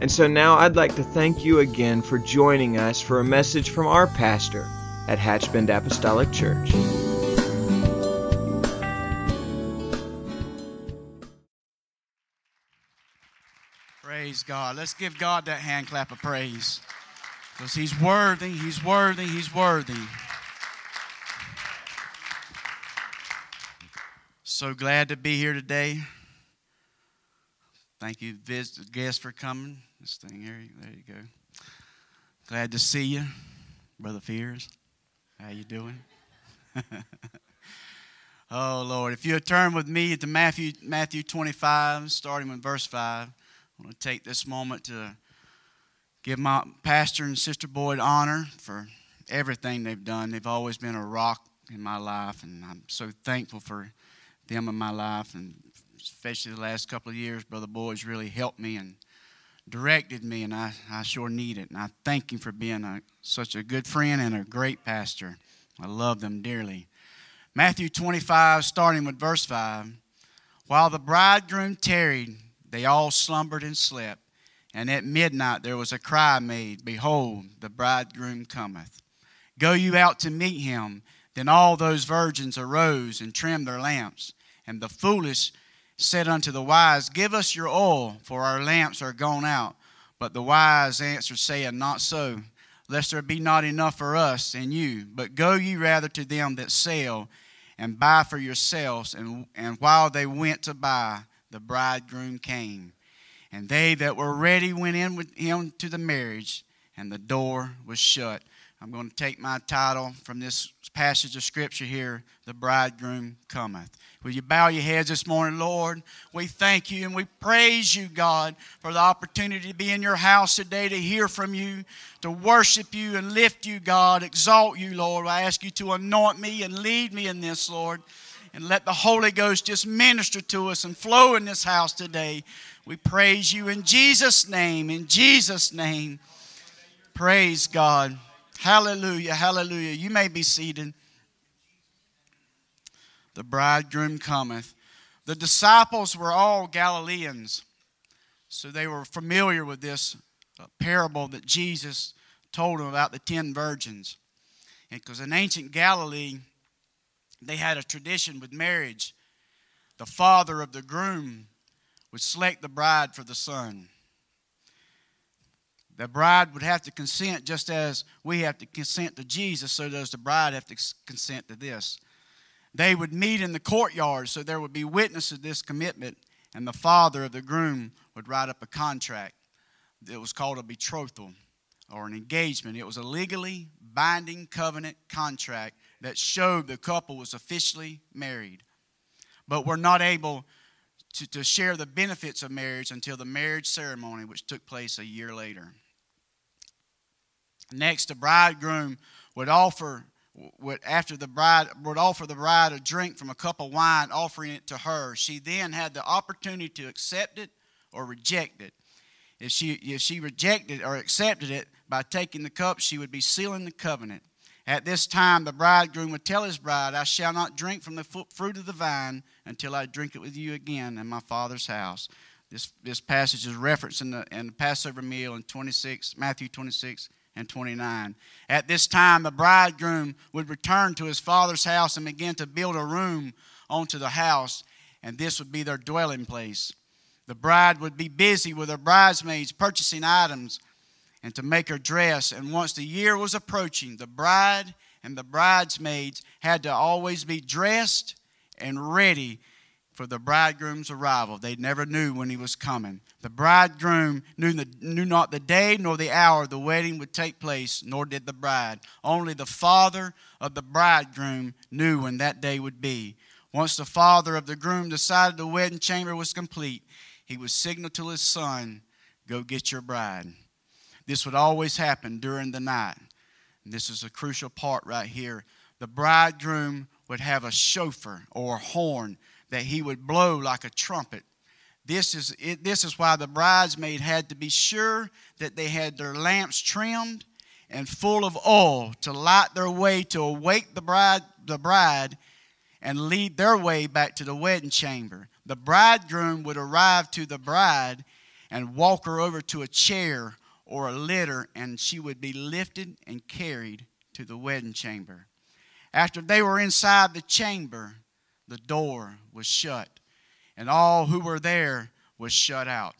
And so now I'd like to thank you again for joining us for a message from our pastor at Hatchbend Apostolic Church. Praise God. Let's give God that hand clap of praise. Because He's worthy, He's worthy, He's worthy. So glad to be here today. Thank you, guests, for coming. This thing here, there you go. Glad to see you, Brother Fears. How you doing? oh Lord, if you'll turn with me to Matthew Matthew 25, starting with verse 5, I want to take this moment to give my pastor and sister Boyd honor for everything they've done. They've always been a rock in my life, and I'm so thankful for them in my life, and especially the last couple of years, Brother Boyd's really helped me and directed me, and I, I sure need it. And I thank him for being a, such a good friend and a great pastor. I love them dearly. Matthew 25, starting with verse 5. While the bridegroom tarried, they all slumbered and slept. And at midnight there was a cry made, Behold, the bridegroom cometh. Go you out to meet him. Then all those virgins arose and trimmed their lamps. And the foolish said unto the wise, Give us your oil, for our lamps are gone out. But the wise answered, saying, Not so, lest there be not enough for us and you. But go ye rather to them that sell, and buy for yourselves. And, and while they went to buy, the bridegroom came. And they that were ready went in with him to the marriage, and the door was shut. I'm going to take my title from this passage of Scripture here The Bridegroom Cometh. Will you bow your heads this morning, Lord? We thank you and we praise you, God, for the opportunity to be in your house today to hear from you, to worship you and lift you, God, exalt you, Lord. I ask you to anoint me and lead me in this, Lord and let the Holy Ghost just minister to us and flow in this house today. We praise you in Jesus' name. In Jesus' name. Praise God. Hallelujah. Hallelujah. You may be seated. The bridegroom cometh. The disciples were all Galileans, so they were familiar with this uh, parable that Jesus told them about the ten virgins. Because in ancient Galilee, they had a tradition with marriage. The father of the groom would select the bride for the son. The bride would have to consent just as we have to consent to Jesus, so does the bride have to consent to this. They would meet in the courtyard, so there would be witnesses of this commitment, and the father of the groom would write up a contract. It was called a betrothal or an engagement. It was a legally binding covenant contract that showed the couple was officially married. But were not able to, to share the benefits of marriage until the marriage ceremony, which took place a year later. Next, the bridegroom would offer would after the bride would offer the bride a drink from a cup of wine, offering it to her. She then had the opportunity to accept it or reject it. If she if she rejected or accepted it by taking the cup, she would be sealing the covenant. At this time, the bridegroom would tell his bride, I shall not drink from the fruit of the vine until I drink it with you again in my father's house. This, this passage is referenced in the, in the Passover meal in 26, Matthew 26 and 29. At this time, the bridegroom would return to his father's house and begin to build a room onto the house, and this would be their dwelling place. The bride would be busy with her bridesmaids purchasing items and to make her dress. And once the year was approaching, the bride and the bridesmaids had to always be dressed and ready for the bridegroom's arrival. They never knew when he was coming. The bridegroom knew, the, knew not the day nor the hour the wedding would take place, nor did the bride. Only the father of the bridegroom knew when that day would be. Once the father of the groom decided the wedding chamber was complete, he would signal to his son Go get your bride. This would always happen during the night. And this is a crucial part right here. The bridegroom would have a shofar or a horn that he would blow like a trumpet. This is, it, this is why the bridesmaid had to be sure that they had their lamps trimmed and full of oil to light their way to awake the bride, the bride and lead their way back to the wedding chamber. The bridegroom would arrive to the bride and walk her over to a chair or a litter, and she would be lifted and carried to the wedding chamber. After they were inside the chamber, the door was shut, and all who were there was shut out.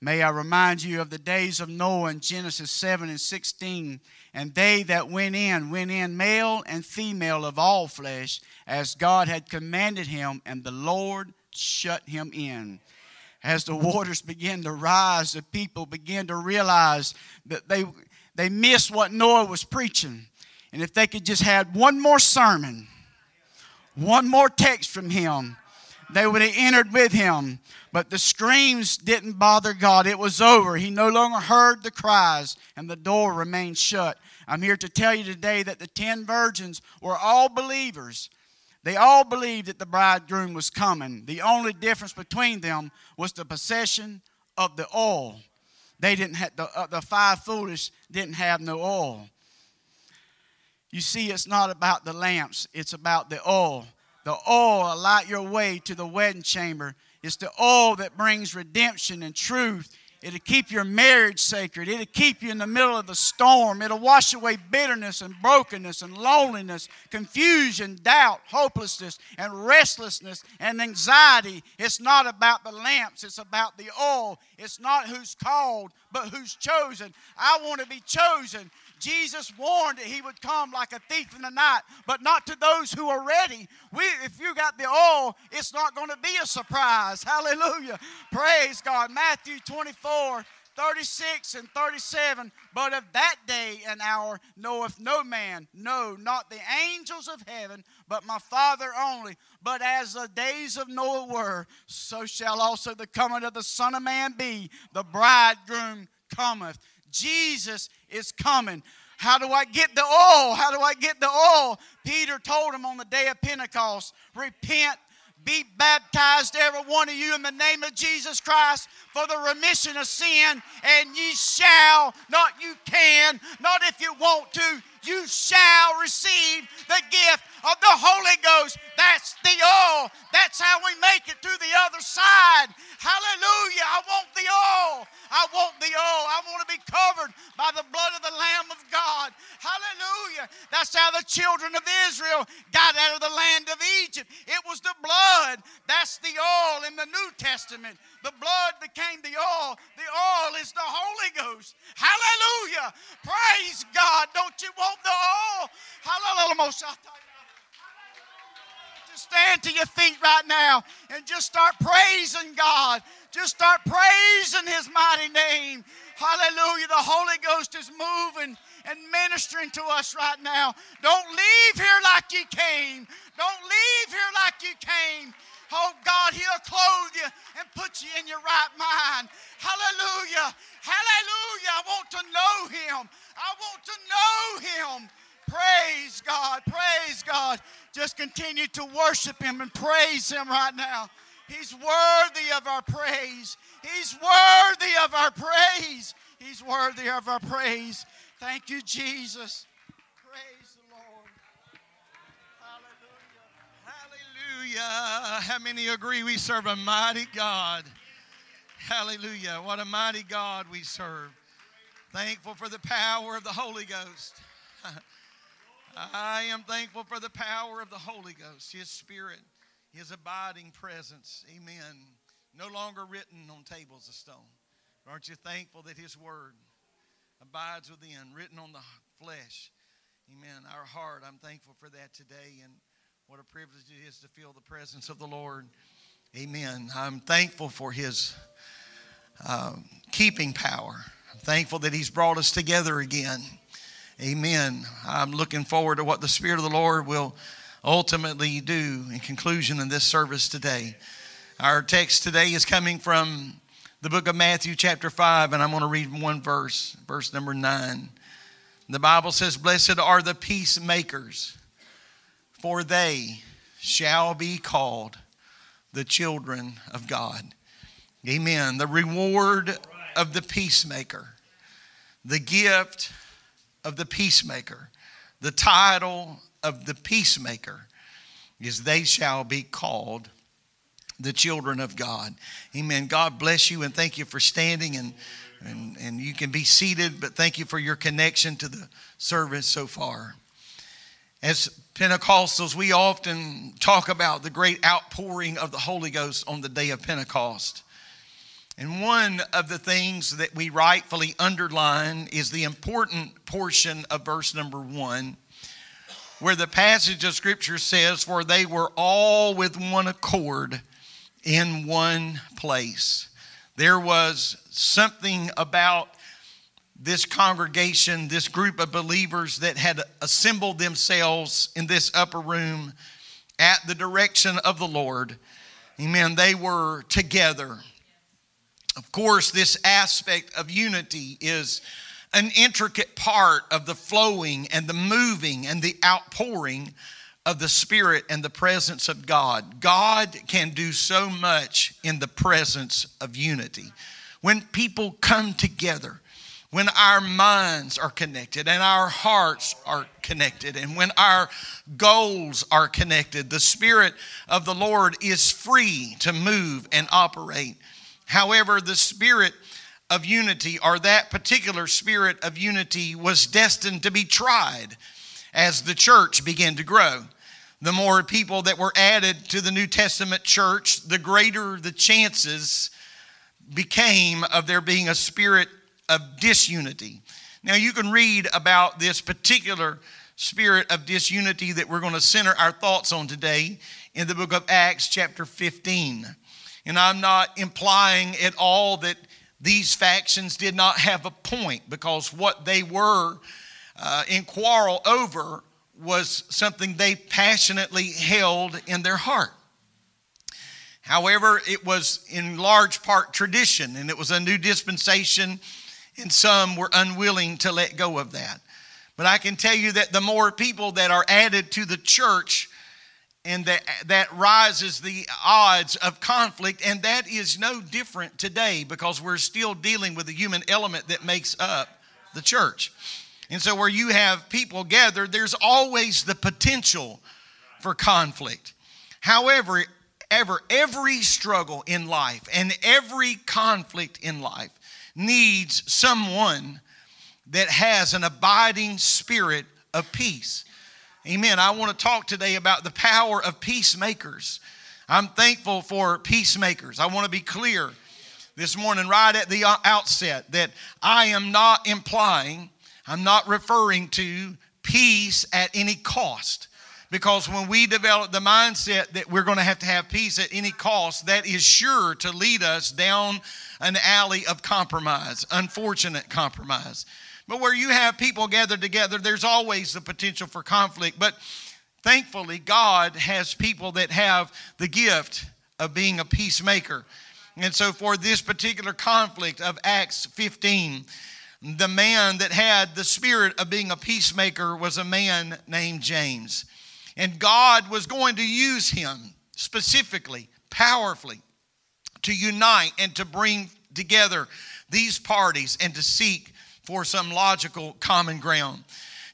May I remind you of the days of Noah in Genesis 7 and 16. And they that went in, went in male and female of all flesh, as God had commanded him, and the Lord shut him in. As the waters began to rise, the people began to realize that they, they missed what Noah was preaching. And if they could just had one more sermon, one more text from him, they would have entered with him. But the screams didn't bother God. It was over. He no longer heard the cries, and the door remained shut. I'm here to tell you today that the ten virgins were all believers. They all believed that the bridegroom was coming. The only difference between them was the possession of the oil. They didn't have the, uh, the five foolish didn't have no oil. You see, it's not about the lamps, it's about the oil. The oil light your way to the wedding chamber. It's the oil that brings redemption and truth. It'll keep your marriage sacred. It'll keep you in the middle of the storm. It'll wash away bitterness and brokenness and loneliness, confusion, doubt, hopelessness, and restlessness and anxiety. It's not about the lamps, it's about the oil. It's not who's called, but who's chosen. I want to be chosen. Jesus warned that he would come like a thief in the night, but not to those who are ready. We, if you got the oil, it's not going to be a surprise. Hallelujah. Praise God. Matthew 24. 36 and 37 but of that day and hour knoweth no man no not the angels of heaven but my father only but as the days of noah were so shall also the coming of the son of man be the bridegroom cometh Jesus is coming. How do I get the oil? How do I get the oil? Peter told him on the day of Pentecost repent, be baptized, every one of you, in the name of Jesus Christ for the remission of sin, and ye shall, not you can, not if you want to, you shall receive the gift of the Holy Ghost. That's the oil. That's how we make it to the other side. Hallelujah. I want the oil. I want the oil. I want to be covered by the blood of the Lamb of God. Hallelujah. That's how the children of Israel got out of the land of Egypt. It was the blood. That's the oil in the New Testament. The blood became the oil. The oil is the Holy Ghost. Hallelujah. Praise God. Don't you want the oil? Hallelujah stand to your feet right now and just start praising God. Just start praising His mighty name. Hallelujah. The Holy Ghost is moving and ministering to us right now. Don't leave here like you came. Don't leave here like you came. Oh God, He'll clothe you and put you in your right mind. Hallelujah. Hallelujah. I want to know Him. I want to know Him. Praise God. Praise God. Just continue to worship Him and praise Him right now. He's worthy of our praise. He's worthy of our praise. He's worthy of our praise. Thank you, Jesus. Praise the Lord. Hallelujah. Hallelujah. How many agree we serve a mighty God? Hallelujah. What a mighty God we serve. Thankful for the power of the Holy Ghost. I am thankful for the power of the Holy Ghost, His Spirit, His abiding presence. Amen. No longer written on tables of stone. Aren't you thankful that His Word abides within, written on the flesh? Amen. Our heart, I'm thankful for that today, and what a privilege it is to feel the presence of the Lord. Amen. I'm thankful for His uh, keeping power. I'm thankful that He's brought us together again. Amen. I'm looking forward to what the Spirit of the Lord will ultimately do in conclusion in this service today. Our text today is coming from the book of Matthew, chapter 5, and I'm going to read one verse, verse number 9. The Bible says, Blessed are the peacemakers, for they shall be called the children of God. Amen. The reward of the peacemaker, the gift of the peacemaker, the title of the peacemaker is they shall be called the children of God. Amen. God bless you and thank you for standing and and, and you can be seated, but thank you for your connection to the service so far. As Pentecostals, we often talk about the great outpouring of the Holy Ghost on the day of Pentecost. And one of the things that we rightfully underline is the important portion of verse number one, where the passage of Scripture says, For they were all with one accord in one place. There was something about this congregation, this group of believers that had assembled themselves in this upper room at the direction of the Lord. Amen. They were together. Of course, this aspect of unity is an intricate part of the flowing and the moving and the outpouring of the Spirit and the presence of God. God can do so much in the presence of unity. When people come together, when our minds are connected and our hearts are connected, and when our goals are connected, the Spirit of the Lord is free to move and operate. However, the Spirit of unity, or that particular spirit of unity, was destined to be tried as the church began to grow. The more people that were added to the New Testament church, the greater the chances became of there being a spirit of disunity. Now, you can read about this particular spirit of disunity that we're going to center our thoughts on today in the book of Acts, chapter 15. And I'm not implying at all that these factions did not have a point because what they were uh, in quarrel over was something they passionately held in their heart. However, it was in large part tradition and it was a new dispensation, and some were unwilling to let go of that. But I can tell you that the more people that are added to the church, and that, that rises the odds of conflict, and that is no different today because we're still dealing with the human element that makes up the church. And so, where you have people gathered, there's always the potential for conflict. However, ever every struggle in life and every conflict in life needs someone that has an abiding spirit of peace. Amen. I want to talk today about the power of peacemakers. I'm thankful for peacemakers. I want to be clear this morning, right at the outset, that I am not implying, I'm not referring to peace at any cost. Because when we develop the mindset that we're going to have to have peace at any cost, that is sure to lead us down an alley of compromise, unfortunate compromise. But where you have people gathered together, there's always the potential for conflict. But thankfully, God has people that have the gift of being a peacemaker. And so, for this particular conflict of Acts 15, the man that had the spirit of being a peacemaker was a man named James. And God was going to use him specifically, powerfully, to unite and to bring together these parties and to seek for some logical common ground.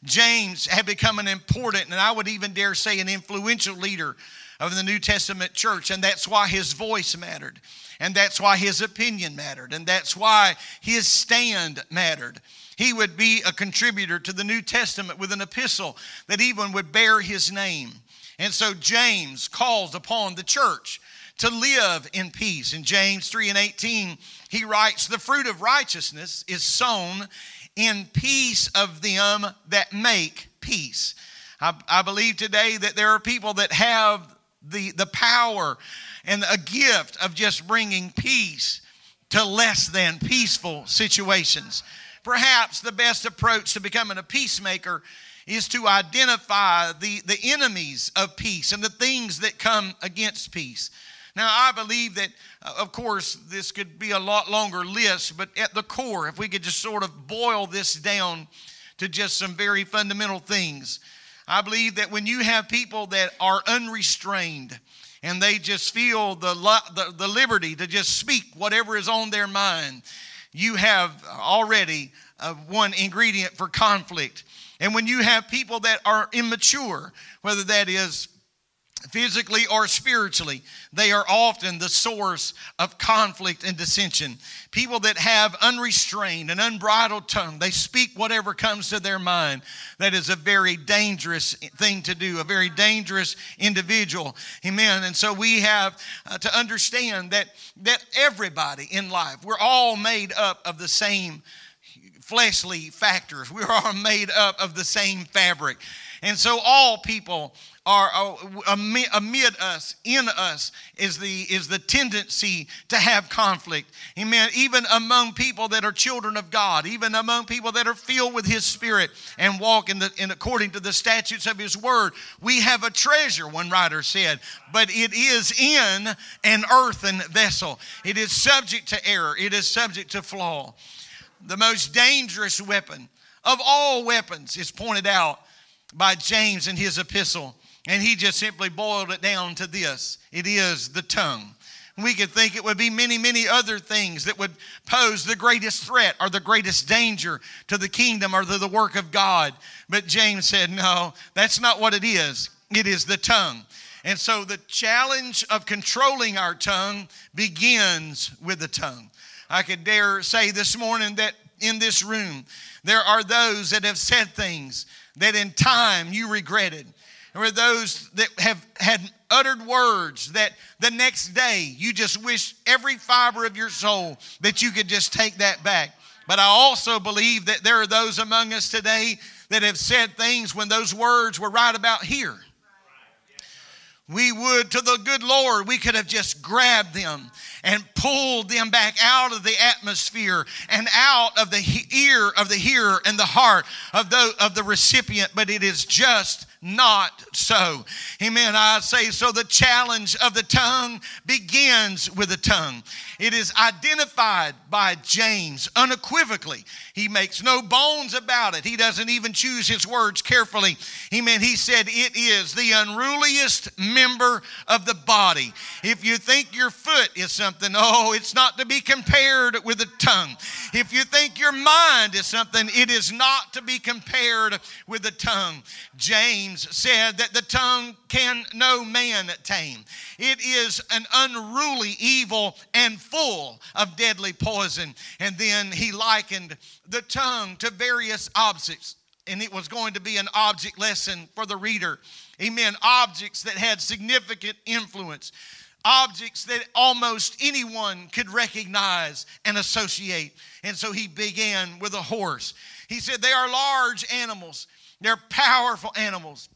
James had become an important, and I would even dare say, an influential leader of the New Testament church, and that's why his voice mattered, and that's why his opinion mattered, and that's why his stand mattered he would be a contributor to the New Testament with an epistle that even would bear his name. And so James calls upon the church to live in peace. In James 3 and 18, he writes, The fruit of righteousness is sown in peace of them that make peace. I, I believe today that there are people that have the, the power and a gift of just bringing peace to less than peaceful situations. Perhaps the best approach to becoming a peacemaker is to identify the, the enemies of peace and the things that come against peace. Now, I believe that, uh, of course, this could be a lot longer list, but at the core, if we could just sort of boil this down to just some very fundamental things, I believe that when you have people that are unrestrained and they just feel the, the, the liberty to just speak whatever is on their mind, you have already uh, one ingredient for conflict. And when you have people that are immature, whether that is physically or spiritually, they are often the source of conflict and dissension. People that have unrestrained and unbridled tongue, they speak whatever comes to their mind. That is a very dangerous thing to do, a very dangerous individual. Amen. And so we have uh, to understand that that everybody in life, we're all made up of the same fleshly factors. We are all made up of the same fabric. And so all people are uh, amid us, in us, is the, is the tendency to have conflict. Amen. Even among people that are children of God, even among people that are filled with His Spirit and walk in, the, in according to the statutes of His Word, we have a treasure, one writer said, but it is in an earthen vessel. It is subject to error, it is subject to flaw. The most dangerous weapon of all weapons is pointed out by James in his epistle. And he just simply boiled it down to this it is the tongue. We could think it would be many, many other things that would pose the greatest threat or the greatest danger to the kingdom or to the work of God. But James said, no, that's not what it is. It is the tongue. And so the challenge of controlling our tongue begins with the tongue. I could dare say this morning that in this room, there are those that have said things that in time you regretted. There are those that have had uttered words that the next day you just wish every fiber of your soul that you could just take that back. But I also believe that there are those among us today that have said things when those words were right about here we would, to the good Lord, we could have just grabbed them and pulled them back out of the atmosphere and out of the ear of the hearer and the heart of the, of the recipient, but it is just not so. Amen. I say so. The challenge of the tongue begins with the tongue. It is identified by James unequivocally. He makes no bones about it. He doesn't even choose his words carefully. Amen. He said, It is the unruliest member of the body. If you think your foot is something, oh, it's not to be compared with the tongue. If you think your mind is something, it is not to be compared with the tongue. James said that the tongue can no man tame. It is an unruly evil and full of deadly poison. And then he likened the tongue to various objects. And it was going to be an object lesson for the reader. Amen. Objects that had significant influence objects that almost anyone could recognize and associate. And so he began with a horse. He said, They are large animals, they're powerful animals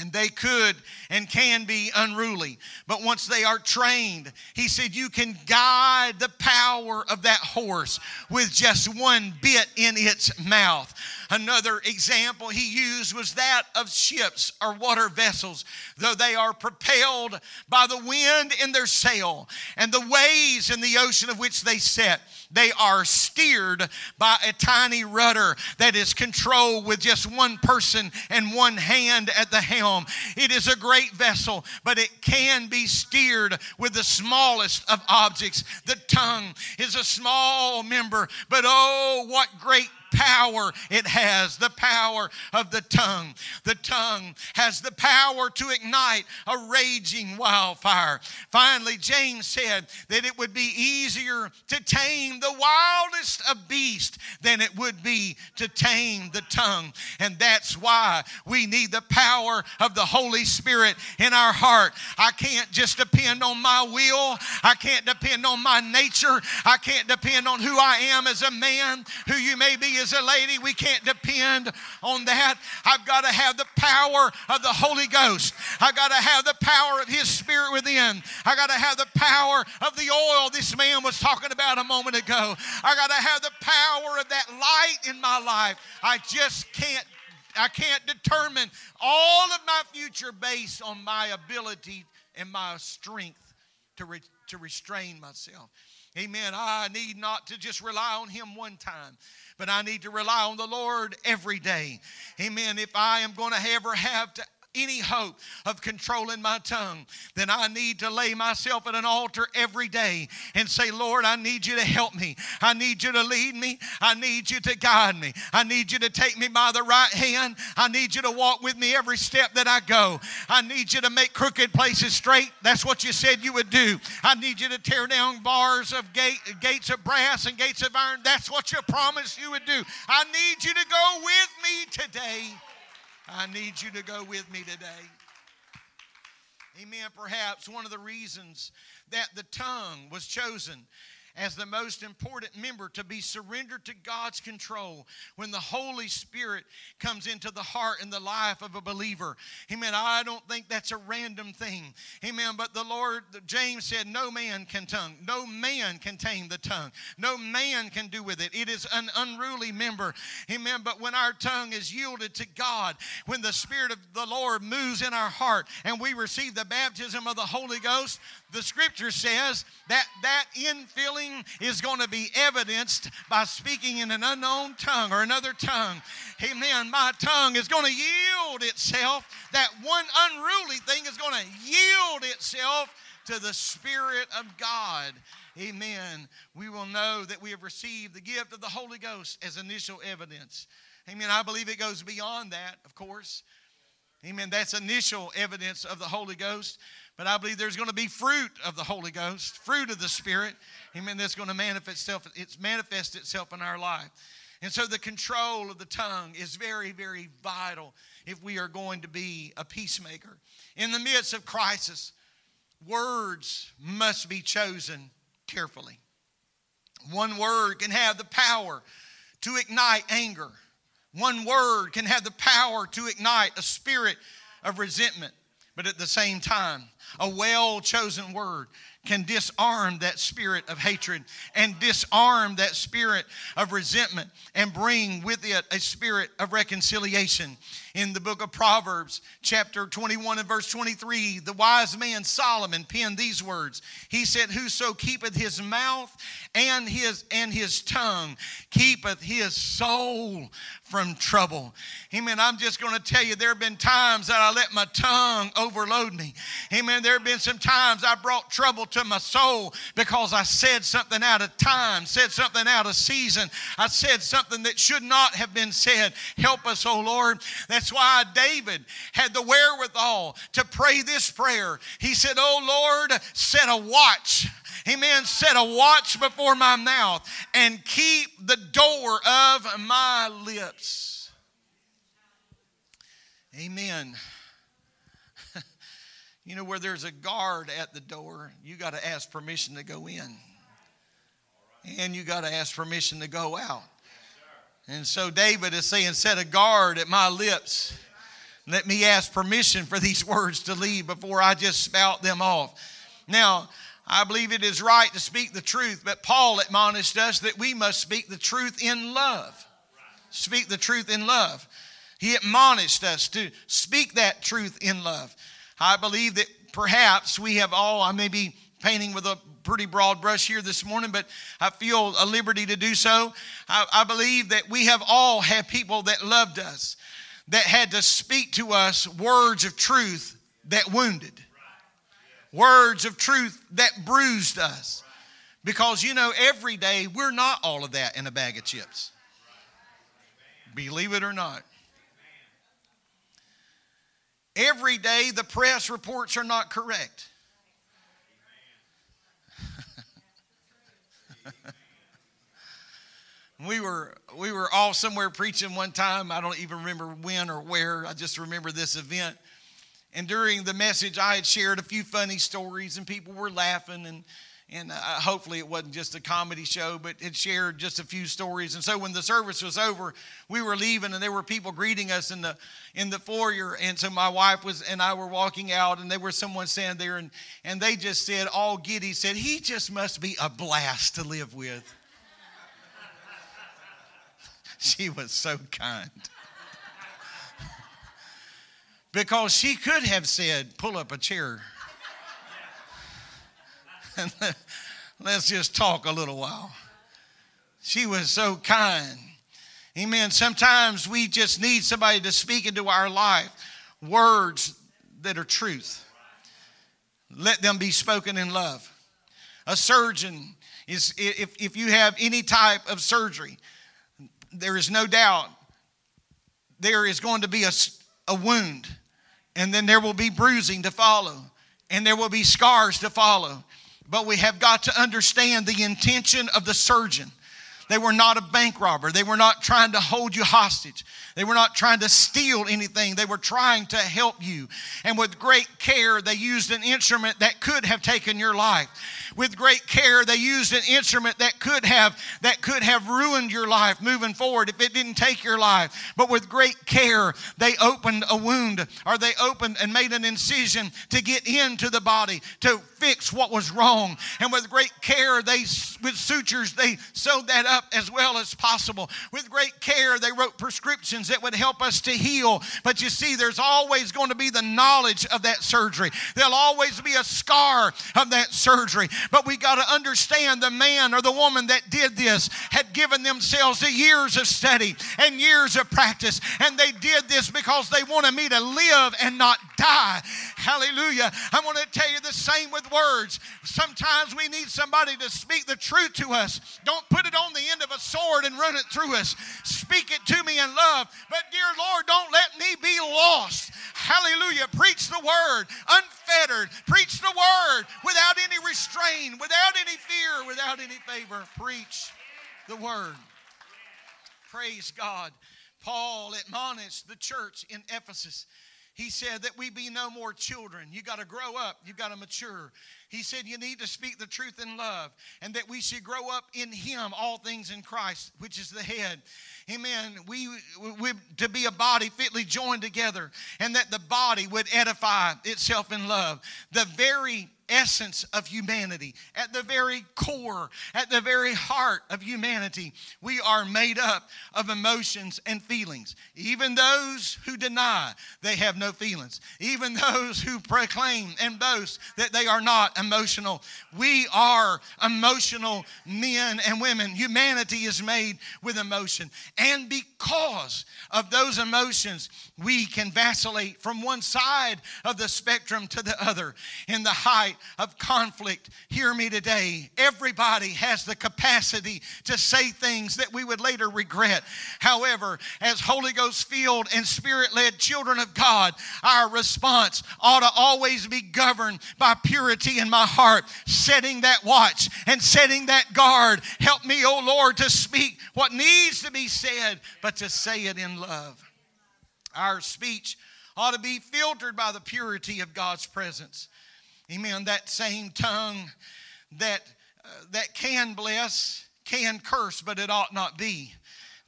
and they could and can be unruly. But once they are trained, he said, you can guide the power of that horse with just one bit in its mouth. Another example he used was that of ships or water vessels, though they are propelled by the wind in their sail and the waves in the ocean of which they set. They are steered by a tiny rudder that is controlled with just one person and one hand at the helm. It is a great vessel, but it can be steered with the smallest of objects. The tongue is a small member, but oh, what great power it has the power of the tongue. The tongue has the power to ignite a raging wildfire. Finally, James said that it would be easier to tame the wildest of beasts than it would be to tame the tongue. And that's why we need the power of the Holy Spirit in our heart. I can't just depend on my will, I can't depend on my nature, I can't depend on who I am as a man, who you may be as a lady. We can't depend on that. I've got to have the power of the Holy Ghost. I've got to have the power of His Spirit within. I've got to have the power of the oil this man was talking about a moment ago. I've got to have the power of that light in my life. I just can't I can't determine all of my future based on my ability and my strength to, re, to restrain myself. Amen. I need not to just rely on Him one time, but I need to rely on the Lord every day. Amen. If I am going to ever have to any hope of controlling my tongue, then I need to lay myself at an altar every day and say, Lord, I need you to help me. I need you to lead me. I need you to guide me. I need you to take me by the right hand. I need you to walk with me every step that I go. I need you to make crooked places straight. That's what you said you would do. I need you to tear down bars of gate, gates of brass and gates of iron. That's what you promised you would do. I need you to go with me today. I need you to go with me today. Amen. Perhaps one of the reasons that the tongue was chosen as the most important member to be surrendered to God's control when the Holy Spirit comes into the heart and the life of a believer. Amen. I don't think that's a random thing. Amen. But the Lord, James said, No man can tongue, no man can tame the tongue, no man can do with it. It is an unruly member. Amen. But when our tongue is yielded to God, when the Spirit of the Lord moves in our heart and we receive the baptism of the Holy Ghost, the scripture says that that infilling is going to be evidenced by speaking in an unknown tongue or another tongue. Amen. My tongue is going to yield itself. That one unruly thing is going to yield itself to the Spirit of God. Amen. We will know that we have received the gift of the Holy Ghost as initial evidence. Amen. I believe it goes beyond that, of course. Amen. That's initial evidence of the Holy Ghost. But I believe there's going to be fruit of the Holy Ghost, fruit of the Spirit. Amen. That's going to manifest itself, it's manifest itself in our life. And so the control of the tongue is very, very vital if we are going to be a peacemaker. In the midst of crisis, words must be chosen carefully. One word can have the power to ignite anger. One word can have the power to ignite a spirit of resentment. But at the same time, a well chosen word can disarm that spirit of hatred and disarm that spirit of resentment and bring with it a spirit of reconciliation. In the book of Proverbs, chapter 21 and verse 23, the wise man Solomon penned these words. He said, Whoso keepeth his mouth and his and his tongue keepeth his soul from trouble. Amen. I'm just going to tell you, there have been times that I let my tongue overload me. Amen. There have been some times I brought trouble to my soul because I said something out of time, said something out of season. I said something that should not have been said. Help us, oh Lord. That's why David had the wherewithal to pray this prayer. He said, Oh Lord, set a watch amen, set a watch before my mouth and keep the door of my lips. Amen. You know, where there's a guard at the door, you got to ask permission to go in. And you got to ask permission to go out. And so David is saying, Set a guard at my lips. Let me ask permission for these words to leave before I just spout them off. Now, I believe it is right to speak the truth, but Paul admonished us that we must speak the truth in love. Speak the truth in love. He admonished us to speak that truth in love. I believe that perhaps we have all, I may be painting with a pretty broad brush here this morning, but I feel a liberty to do so. I, I believe that we have all had people that loved us, that had to speak to us words of truth that wounded words of truth that bruised us. Because, you know, every day we're not all of that in a bag of chips. Believe it or not. Every day the press reports are not correct. we were we were all somewhere preaching one time. I don't even remember when or where. I just remember this event and during the message, I had shared a few funny stories, and people were laughing. And, and uh, hopefully, it wasn't just a comedy show, but it shared just a few stories. And so, when the service was over, we were leaving, and there were people greeting us in the in the foyer. And so, my wife was and I were walking out, and there was someone standing there, and and they just said, all giddy, said, "He just must be a blast to live with." she was so kind. Because she could have said, pull up a chair. let's just talk a little while. She was so kind. Amen. Sometimes we just need somebody to speak into our life words that are truth. Let them be spoken in love. A surgeon is, if, if you have any type of surgery, there is no doubt there is going to be a, a wound, and then there will be bruising to follow, and there will be scars to follow. But we have got to understand the intention of the surgeon. They were not a bank robber. They were not trying to hold you hostage. They were not trying to steal anything. They were trying to help you. And with great care, they used an instrument that could have taken your life. With great care, they used an instrument that could have that could have ruined your life moving forward if it didn't take your life. But with great care, they opened a wound or they opened and made an incision to get into the body to fix what was wrong. And with great care, they with sutures they sewed that up as well as possible. With great care, they wrote prescriptions that would help us to heal. But you see, there's always going to be the knowledge of that surgery. There'll always be a scar of that surgery. But we got to understand the man or the woman that did this had given themselves the years of study and years of practice. And they did this because they wanted me to live and not die. Hallelujah. I want to tell you the same with words. Sometimes we need somebody to speak the truth to us. Don't put it on the end of a sword and run it through us. Speak it to me in love. But, dear Lord, don't let me be lost. Hallelujah. Preach the word unfettered. Preach the word without any restraint, without any fear, without any favor. Preach the word. Praise God. Paul admonished the church in Ephesus he said that we be no more children. You got to grow up, you got to mature. He said you need to speak the truth in love and that we should grow up in Him, all things in Christ, which is the head. Amen. We, we to be a body fitly joined together and that the body would edify itself in love. The very essence of humanity, at the very core, at the very heart of humanity, we are made up of emotions and feelings. Even those who deny they have no feelings, even those who proclaim and boast that they are not emotional, we are emotional men and women. Humanity is made with emotion. And because of those emotions, we can vacillate from one side of the spectrum to the other in the height of conflict. Hear me today. Everybody has the capacity to say things that we would later regret. However, as Holy Ghost filled and Spirit led children of God, our response ought to always be governed by purity in my heart, setting that watch and setting that guard. Help me, O oh Lord, to speak what needs to be said, but to say it in love. Our speech ought to be filtered by the purity of God's presence. Amen. That same tongue that, uh, that can bless, can curse, but it ought not be.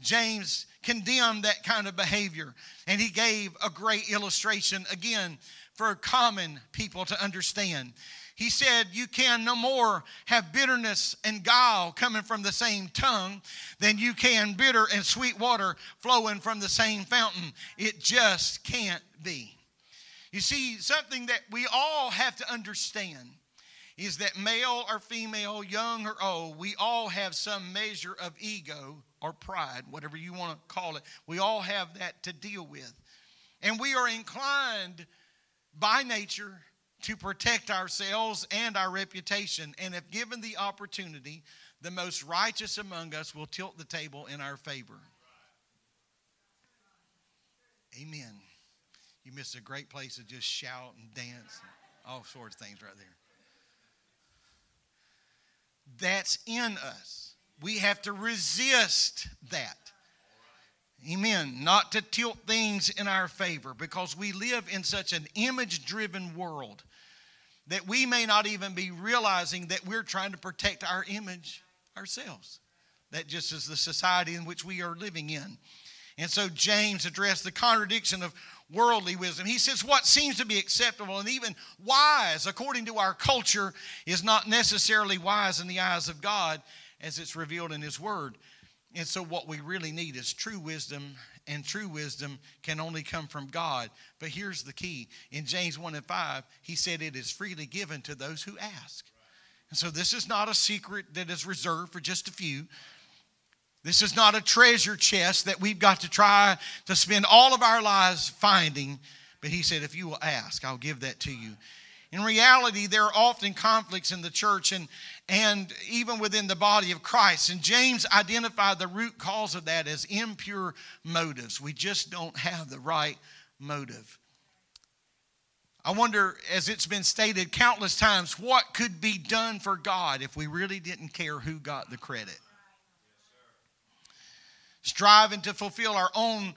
James condemned that kind of behavior, and he gave a great illustration again for common people to understand. He said, You can no more have bitterness and guile coming from the same tongue than you can bitter and sweet water flowing from the same fountain. It just can't be. You see, something that we all have to understand is that male or female, young or old, we all have some measure of ego or pride, whatever you want to call it. We all have that to deal with. And we are inclined by nature to protect ourselves and our reputation. And if given the opportunity, the most righteous among us will tilt the table in our favor. Amen. You missed a great place to just shout and dance, and all sorts of things right there. That's in us. We have to resist that. Amen. Not to tilt things in our favor because we live in such an image driven world that we may not even be realizing that we're trying to protect our image ourselves. That just is the society in which we are living in. And so James addressed the contradiction of worldly wisdom. He says what seems to be acceptable and even wise according to our culture is not necessarily wise in the eyes of God as it's revealed in His Word. And so, what we really need is true wisdom, and true wisdom can only come from God. But here's the key in James 1 and 5, he said, It is freely given to those who ask. And so this is not a secret that is reserved for just a few. This is not a treasure chest that we've got to try to spend all of our lives finding. But he said, if you will ask, I'll give that to you. In reality, there are often conflicts in the church and, and even within the body of Christ. And James identified the root cause of that as impure motives. We just don't have the right motive. I wonder, as it's been stated countless times, what could be done for God if we really didn't care who got the credit? Striving to fulfill our own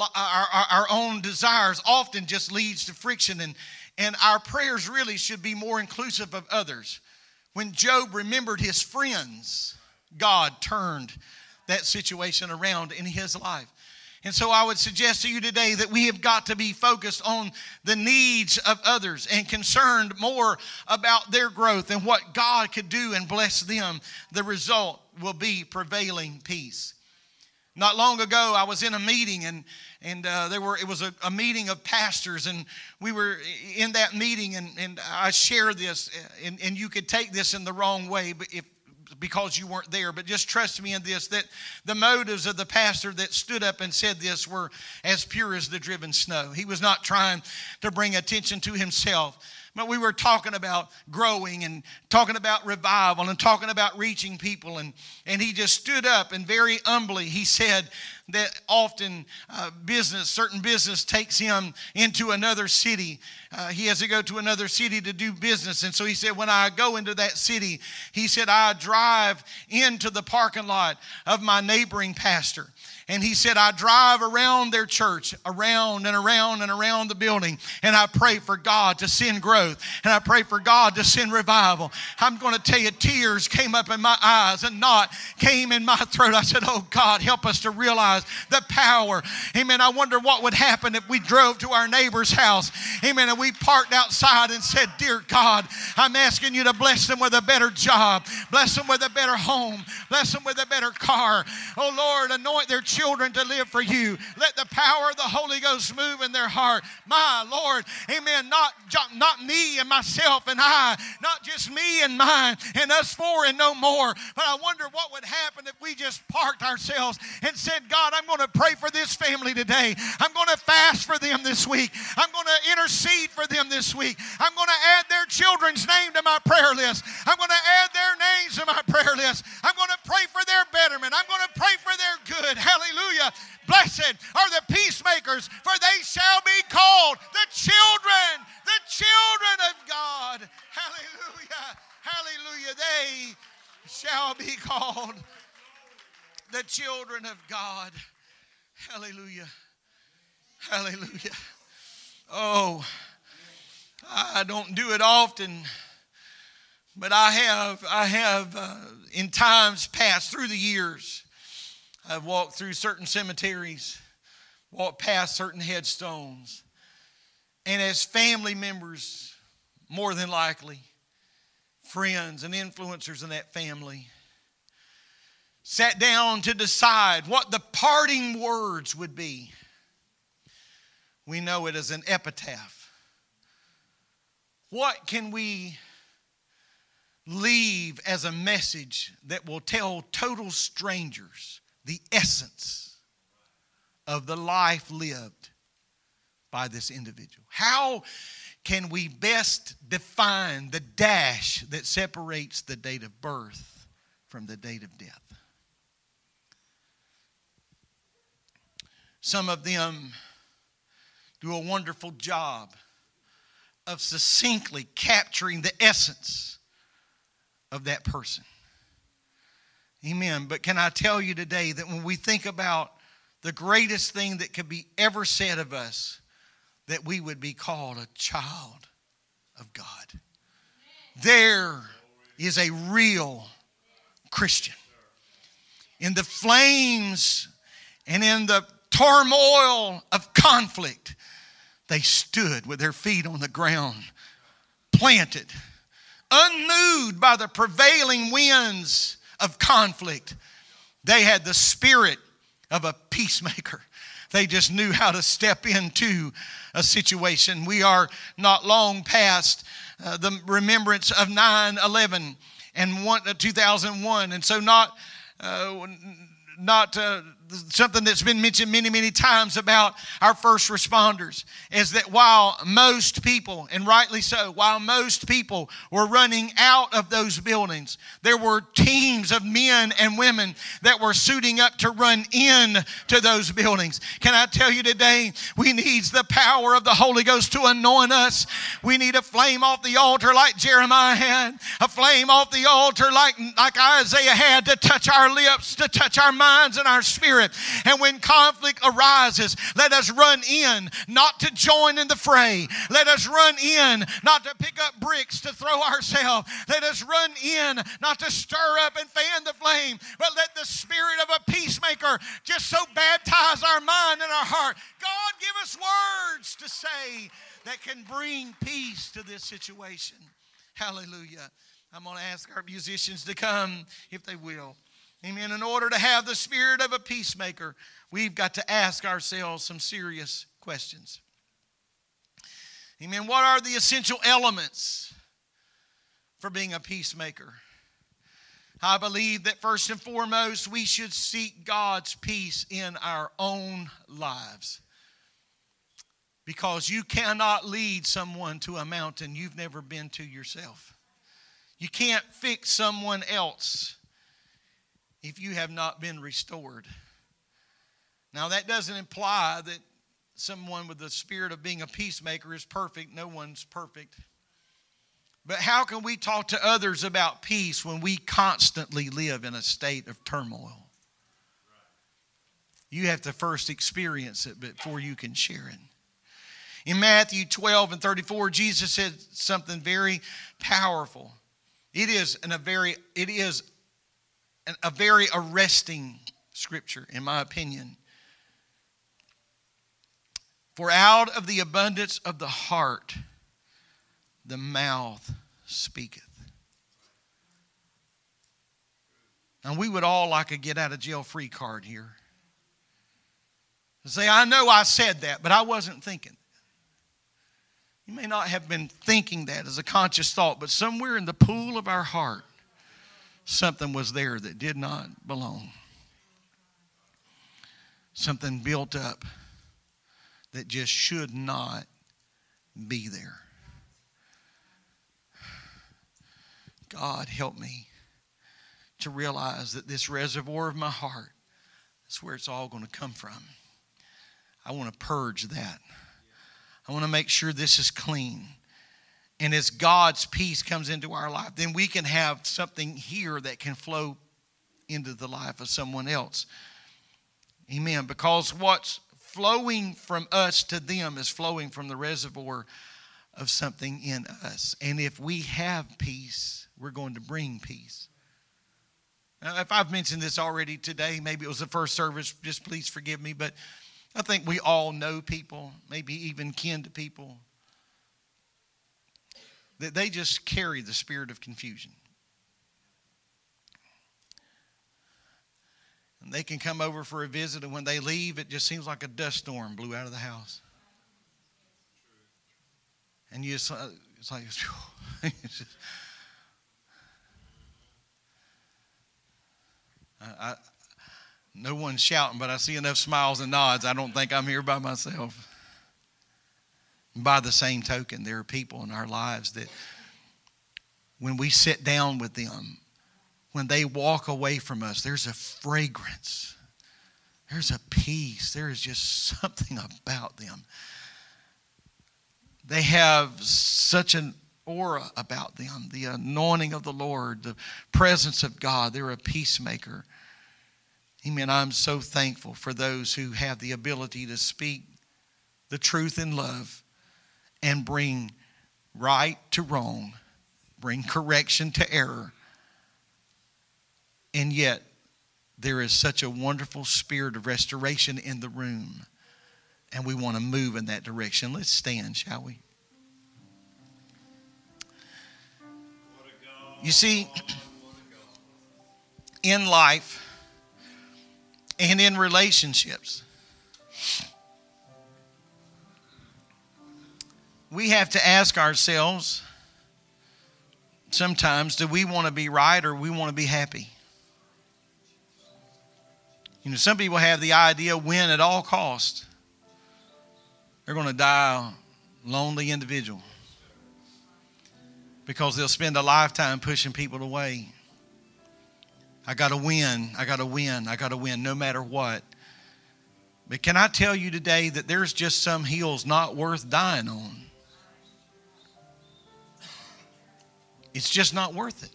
our, our, our, own desires often just leads to friction and, and our prayers really should be more inclusive of others. When Job remembered his friends, God turned that situation around in his life. And so I would suggest to you today that we have got to be focused on the needs of others and concerned more about their growth and what God could do and bless them. The result will be prevailing peace. Not long ago, I was in a meeting and and uh, there were it was a, a, meeting of pastors and we were in that meeting and, and i shared this and, and you could take this in the wrong way but if because you weren't there but just trust me in this that the motives of the pastor that stood up and said this were as pure as the driven snow. He was not trying to bring attention to himself but we were talking about growing and talking about revival and talking about reaching people. And, and he just stood up and very humbly he said that often uh, business, certain business takes him into another city. Uh, he has to go to another city to do business. And so he said, when I go into that city, he said, I drive into the parking lot of my neighboring pastor. And he said, I drive around their church, around and around and around the building, and I pray for God to send growth, and I pray for God to send revival. I'm going to tell you, tears came up in my eyes and knot came in my throat. I said, Oh God, help us to realize the power. Amen. I wonder what would happen if we drove to our neighbor's house, amen, and we parked outside and said, Dear God, I'm asking you to bless them with a better job, bless them with a better home, bless them with a better car. Oh Lord, anoint their children to live for you. Let the power of the Holy Ghost move in their heart. My Lord, amen. Not, not me and myself and I, not just me and mine and us four and no more. But I wonder what would happen if we just parked ourselves and said, God, I'm going to pray for this family today. I'm going to fast for them this week. I'm going to intercede for them this week. I'm going to add their children's name to my prayer list. I'm going to add their names to my prayer list. I'm going to pray for their betterment. I'm going to pray for their good. Hallelujah. Hallelujah. Blessed are the peacemakers, for they shall be called the children, the children of God. Hallelujah. Hallelujah. They shall be called the children of God. Hallelujah. Hallelujah. Oh, I don't do it often, but I have, I have uh, in times past through the years I've walked through certain cemeteries, walked past certain headstones, and as family members, more than likely, friends and influencers in that family, sat down to decide what the parting words would be. We know it as an epitaph. What can we leave as a message that will tell total strangers the essence of the life lived by this individual. How can we best define the dash that separates the date of birth from the date of death? Some of them do a wonderful job of succinctly capturing the essence of that person. Amen. But can I tell you today that when we think about the greatest thing that could be ever said of us, that we would be called a child of God. There is a real Christian. In the flames and in the turmoil of conflict, they stood with their feet on the ground, planted, unmoved by the prevailing winds of conflict. They had the spirit of a peacemaker. They just knew how to step into a situation. We are not long past uh, the remembrance of 9 11 and one, uh, 2001. And so, not, uh, not uh, something that's been mentioned many, many times about our first responders is that while most people, and rightly so, while most people were running out of those buildings, there were teams of men and women that were suiting up to run in to those buildings. Can I tell you today, we need the power of the Holy Ghost to anoint us. We need a flame off the altar like Jeremiah had, a flame off the altar like, like Isaiah had to touch our lips, to touch our minds and our spirit Spirit. And when conflict arises, let us run in, not to join in the fray. Let us run in, not to pick up bricks to throw ourselves. Let us run in, not to stir up and fan the flame, but let the spirit of a peacemaker just so baptize our mind and our heart. God, give us words to say that can bring peace to this situation. Hallelujah. I'm going to ask our musicians to come if they will. Amen. In order to have the spirit of a peacemaker, we've got to ask ourselves some serious questions. Amen. What are the essential elements for being a peacemaker? I believe that first and foremost, we should seek God's peace in our own lives. Because you cannot lead someone to a mountain you've never been to yourself. You can't fix someone else if you have not been restored. Now, that doesn't imply that someone with the spirit of being a peacemaker is perfect. No one's perfect. But how can we talk to others about peace when we constantly live in a state of turmoil? You have to first experience it before you can share it. In Matthew 12 and 34, Jesus said something very powerful. It is in a very it is a very arresting scripture, in my opinion. For out of the abundance of the heart, the mouth speaketh. And we would all like a get out of jail free card here. Say, I know I said that, but I wasn't thinking. You may not have been thinking that as a conscious thought, but somewhere in the pool of our heart, something was there that did not belong. Something built up that just should not be there. God, help me to realize that this reservoir of my heart, that's where it's all going to come from. I want to purge that. I want to make sure this is clean and as God's peace comes into our life, then we can have something here that can flow into the life of someone else. Amen. Because what's flowing from us to them is flowing from the reservoir of something in us. And if we have peace, we're going to bring peace. Now, if I've mentioned this already today, maybe it was the first service, just please forgive me, but I think we all know people, maybe even kin to people that they just carry the spirit of confusion. And they can come over for a visit, and when they leave, it just seems like a dust storm blew out of the house. And you just, uh, it's like, it's just, I, no one's shouting, but I see enough smiles and nods. I don't think I'm here by myself. By the same token, there are people in our lives that when we sit down with them, when they walk away from us, there's a fragrance, there's a peace, there is just something about them. They have such an aura about them the anointing of the Lord, the presence of God. They're a peacemaker. Amen. I'm so thankful for those who have the ability to speak the truth in love and bring right to wrong, bring correction to error. And yet, there is such a wonderful spirit of restoration in the room. And we want to move in that direction. Let's stand, shall we? You see, in life and in relationships, we have to ask ourselves sometimes do we want to be right or we want to be happy? You know, some people have the idea win at all cost. They're going to die a lonely individual because they'll spend a lifetime pushing people away. I got to win. I got to win. I got to win no matter what. But can I tell you today that there's just some hills not worth dying on? It's just not worth it.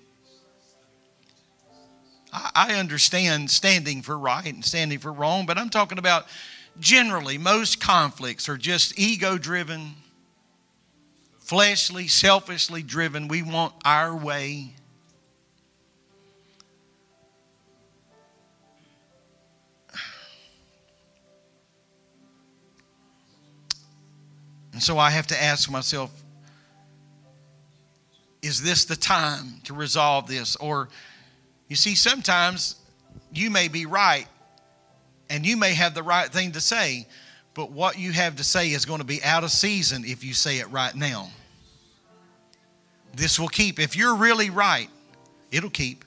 I understand standing for right and standing for wrong, but I'm talking about generally, most conflicts are just ego driven, fleshly, selfishly driven. We want our way. And so I have to ask myself is this the time to resolve this? Or, you see, sometimes you may be right and you may have the right thing to say, but what you have to say is going to be out of season if you say it right now. This will keep. If you're really right, it'll keep.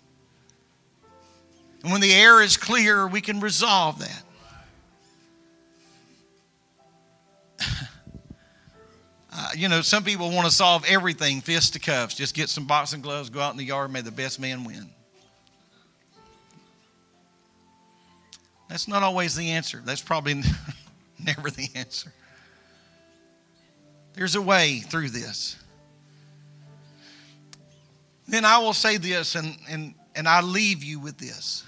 And when the air is clear, we can resolve that. Uh, you know, some people want to solve everything fist to cuffs. Just get some boxing gloves, go out in the yard, may the best man win. That's not always the answer. That's probably never the answer. There's a way through this. Then I will say this, and, and, and I leave you with this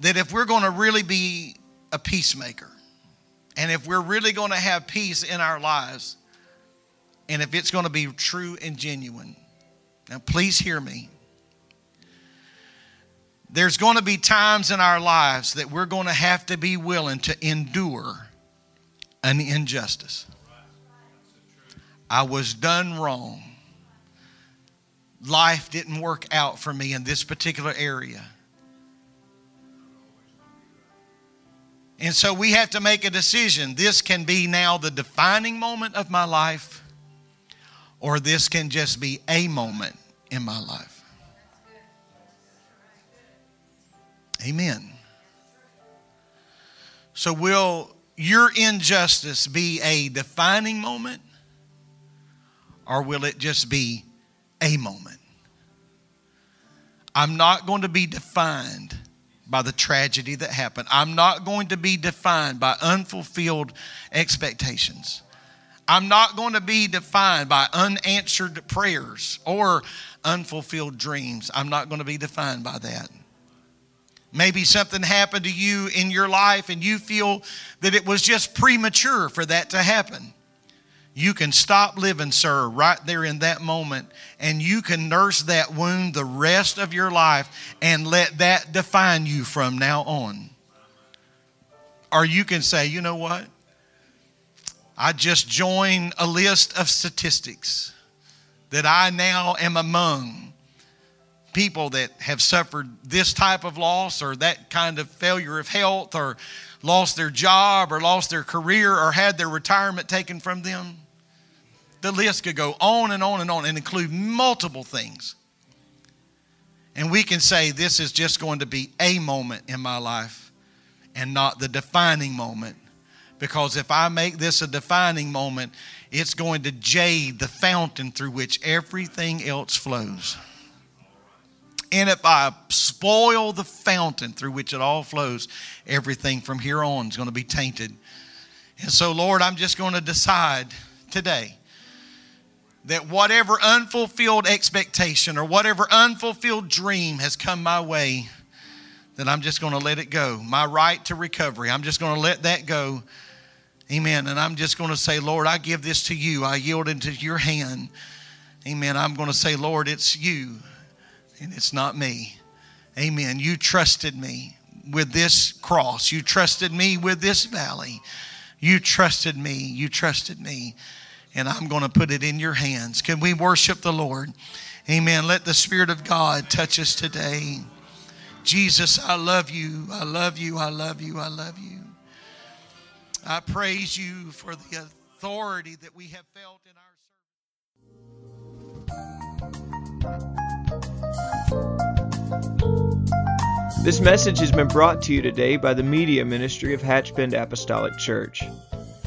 that if we're going to really be a peacemaker, and if we're really going to have peace in our lives, and if it's going to be true and genuine, now please hear me. There's going to be times in our lives that we're going to have to be willing to endure an injustice. I was done wrong. Life didn't work out for me in this particular area. And so we have to make a decision. This can be now the defining moment of my life, or this can just be a moment in my life. Amen. So, will your injustice be a defining moment, or will it just be a moment? I'm not going to be defined by the tragedy that happened. I'm not going to be defined by unfulfilled expectations. I'm not going to be defined by unanswered prayers or unfulfilled dreams. I'm not going to be defined by that. Maybe something happened to you in your life and you feel that it was just premature for that to happen you can stop living, sir, right there in that moment, and you can nurse that wound the rest of your life and let that define you from now on. Or you can say, you know what? I just joined a list of statistics that I now am among people that have suffered this type of loss or that kind of failure of health or lost their job or lost their career or had their retirement taken from them the list could go on and on and on and include multiple things. And we can say this is just going to be a moment in my life and not the defining moment. Because if I make this a defining moment, it's going to jade the fountain through which everything else flows. And if I spoil the fountain through which it all flows, everything from here on is going to be tainted. And so, Lord, I'm just going to decide today that whatever unfulfilled expectation or whatever unfulfilled dream has come my way, that I'm just going to let it go. My right to recovery, I'm just going to let that go. Amen. And I'm just going to say, Lord, I give this to you. I yield into your hand. Amen. I'm going to say, Lord, it's you and it's not me. Amen. You trusted me with this cross. You trusted me with this valley. You trusted me. You trusted me and I'm going to put it in your hands. Can we worship the Lord? Amen. Let the Spirit of God touch us today. Jesus, I love you. I love you. I love you. I love you. I praise you for the authority that we have felt in our service. This message has been brought to you today by the Media Ministry of Hatchbend Apostolic Church.